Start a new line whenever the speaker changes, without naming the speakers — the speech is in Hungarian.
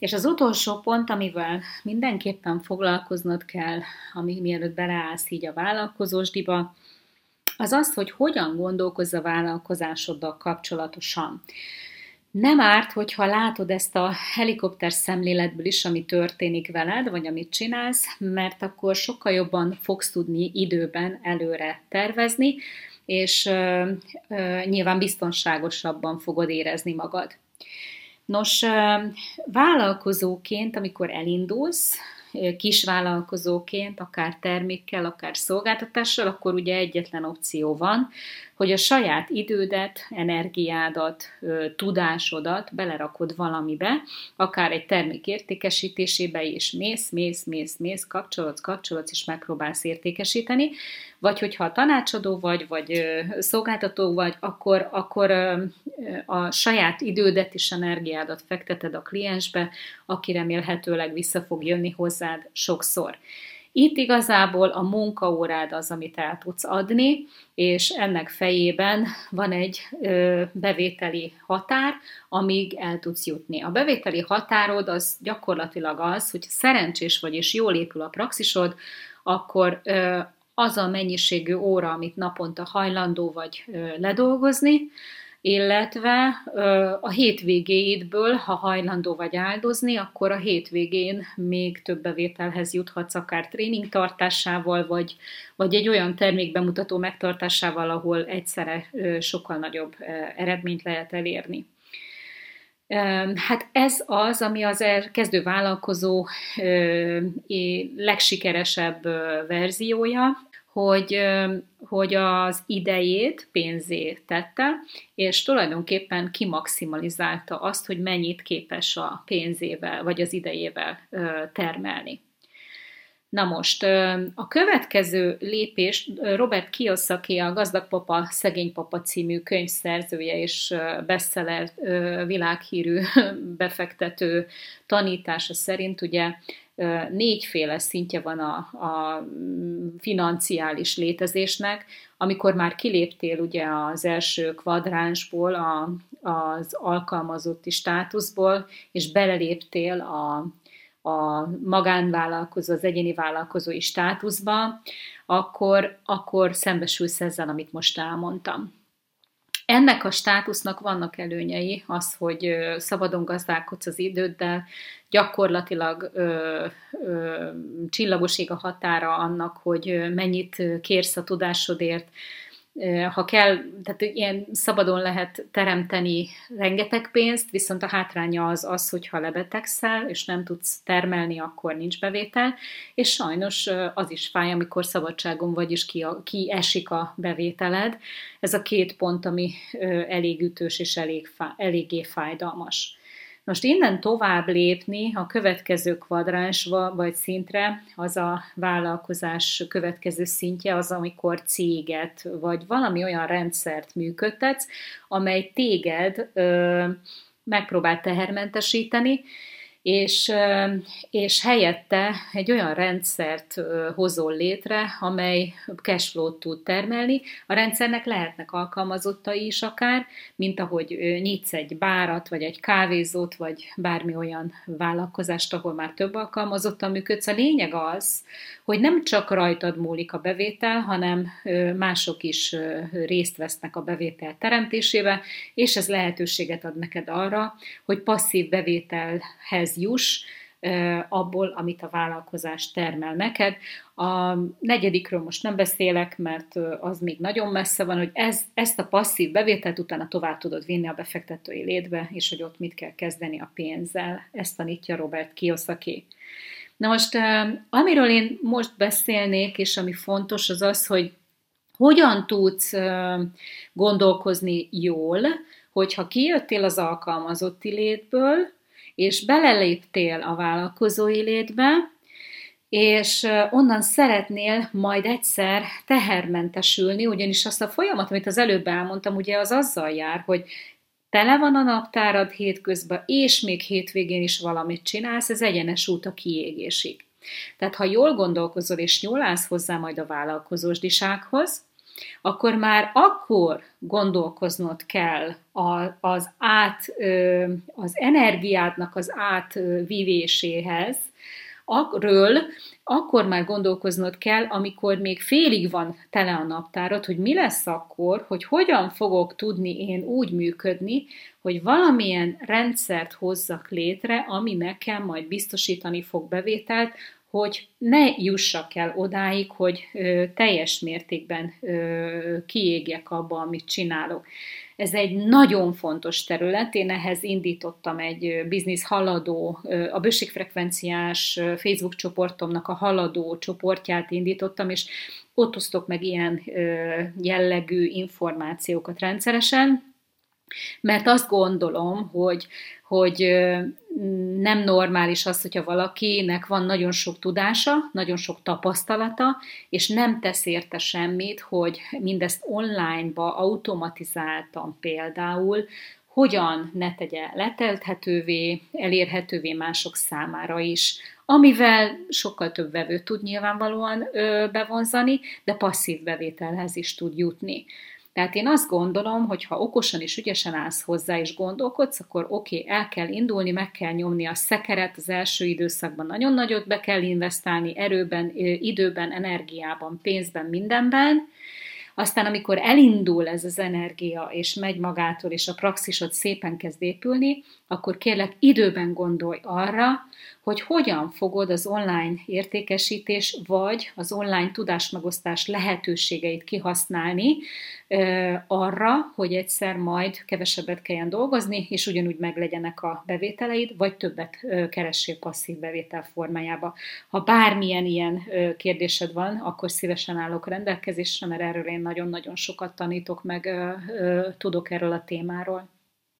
És az utolsó pont, amivel mindenképpen foglalkoznod kell, ami mielőtt beleállsz így a vállalkozósdiba, az az, hogy hogyan gondolkozz a vállalkozásoddal kapcsolatosan. Nem árt, hogyha látod ezt a helikopter szemléletből is, ami történik veled, vagy amit csinálsz, mert akkor sokkal jobban fogsz tudni időben előre tervezni, és ö, ö, nyilván biztonságosabban fogod érezni magad. Nos, vállalkozóként, amikor elindulsz, kisvállalkozóként, akár termékkel, akár szolgáltatással, akkor ugye egyetlen opció van, hogy a saját idődet, energiádat, tudásodat belerakod valamibe, akár egy termék értékesítésébe is mész, mész, mész, mész, kapcsolódsz, kapcsolódsz, és megpróbálsz értékesíteni, vagy hogyha tanácsadó vagy, vagy szolgáltató vagy, akkor, akkor a saját idődet és energiádat fekteted a kliensbe, aki remélhetőleg vissza fog jönni hozzád sokszor. Itt igazából a munkaórád az, amit el tudsz adni, és ennek fejében van egy ö, bevételi határ, amíg el tudsz jutni. A bevételi határod az gyakorlatilag az, hogy szerencsés vagy és jól épül a praxisod, akkor ö, az a mennyiségű óra, amit naponta hajlandó vagy ö, ledolgozni, illetve a hétvégéidből, ha hajlandó vagy áldozni, akkor a hétvégén még több bevételhez juthatsz, akár tréning tartásával, vagy, vagy egy olyan termékbemutató megtartásával, ahol egyszerre sokkal nagyobb eredményt lehet elérni. Hát ez az, ami az kezdő vállalkozó legsikeresebb verziója, hogy, hogy az idejét pénzé tette, és tulajdonképpen kimaximalizálta azt, hogy mennyit képes a pénzével vagy az idejével termelni. Na most, a következő lépés Robert Kiyosaki, a Gazdag Papa, Szegény Papa című könyv és bestseller világhírű befektető tanítása szerint ugye négyféle szintje van a, a financiális létezésnek, amikor már kiléptél ugye az első kvadránsból, a, az alkalmazotti státuszból, és beleléptél a, a magánvállalkozó, az egyéni vállalkozói státuszba, akkor, akkor szembesülsz ezzel, amit most elmondtam. Ennek a státusznak vannak előnyei, az, hogy szabadon gazdálkodsz az időddel, gyakorlatilag ö, ö, csillagoség a határa annak, hogy mennyit kérsz a tudásodért, ha kell, tehát ilyen szabadon lehet teremteni rengeteg pénzt, viszont a hátránya az az, hogy ha lebetegszel, és nem tudsz termelni, akkor nincs bevétel, és sajnos az is fáj, amikor szabadságon vagy, és ki, a, ki esik a bevételed. Ez a két pont, ami elég ütős és elég, eléggé fájdalmas. Most innen tovább lépni a következő kvadránsba vagy szintre, az a vállalkozás következő szintje az, amikor céget vagy valami olyan rendszert működtetsz, amely téged ö, megpróbál tehermentesíteni, és, és helyette egy olyan rendszert hozol létre, amely cashflow-t tud termelni. A rendszernek lehetnek alkalmazottai is akár, mint ahogy nyitsz egy bárat, vagy egy kávézót, vagy bármi olyan vállalkozást, ahol már több alkalmazottan működsz. A lényeg az, hogy nem csak rajtad múlik a bevétel, hanem mások is részt vesznek a bevétel teremtésébe, és ez lehetőséget ad neked arra, hogy passzív bevételhez juss, abból, amit a vállalkozás termel neked. A negyedikről most nem beszélek, mert az még nagyon messze van, hogy ez, ezt a passzív bevételt utána tovább tudod vinni a befektetői létbe, és hogy ott mit kell kezdeni a pénzzel. Ezt tanítja Robert Kiyosaki. Na most, amiről én most beszélnék, és ami fontos, az az, hogy hogyan tudsz gondolkozni jól, hogyha kijöttél az alkalmazotti létből, és beleléptél a vállalkozói létbe, és onnan szeretnél majd egyszer tehermentesülni, ugyanis azt a folyamat, amit az előbb elmondtam, ugye az azzal jár, hogy tele van a naptárad hétközben, és még hétvégén is valamit csinálsz, ez egyenes út a kiégésig. Tehát ha jól gondolkozol, és állsz hozzá majd a vállalkozósdisághoz, akkor már akkor gondolkoznod kell az, át, az energiádnak az átvívéséhez, arról akkor már gondolkoznod kell, amikor még félig van tele a naptárod, hogy mi lesz akkor, hogy hogyan fogok tudni én úgy működni, hogy valamilyen rendszert hozzak létre, ami nekem majd biztosítani fog bevételt, hogy ne jussak el odáig, hogy ö, teljes mértékben ö, kiégjek abba, amit csinálok. Ez egy nagyon fontos terület, én ehhez indítottam egy biznisz haladó, a bőségfrekvenciás Facebook csoportomnak a haladó csoportját indítottam, és ott osztok meg ilyen jellegű információkat rendszeresen, mert azt gondolom, hogy, hogy nem normális az, hogyha valakinek van nagyon sok tudása, nagyon sok tapasztalata, és nem tesz érte semmit, hogy mindezt online-ba automatizáltan például, hogyan ne tegye letelthetővé, elérhetővé mások számára is, amivel sokkal több vevőt tud nyilvánvalóan bevonzani, de passzív bevételhez is tud jutni. Tehát én azt gondolom, hogy ha okosan és ügyesen állsz hozzá és gondolkodsz, akkor oké, okay, el kell indulni, meg kell nyomni a szekeret, az első időszakban nagyon nagyot be kell investálni erőben, időben, energiában, pénzben, mindenben, aztán, amikor elindul ez az energia, és megy magától, és a praxisod szépen kezd épülni, akkor kérlek időben gondolj arra, hogy hogyan fogod az online értékesítés vagy az online tudásmegosztás lehetőségeit kihasználni arra, hogy egyszer majd kevesebbet kelljen dolgozni, és ugyanúgy meglegyenek a bevételeid, vagy többet keressél passzív bevétel formájába. Ha bármilyen ilyen kérdésed van, akkor szívesen állok rendelkezésre, mert erről én nagyon-nagyon sokat tanítok, meg tudok erről a témáról.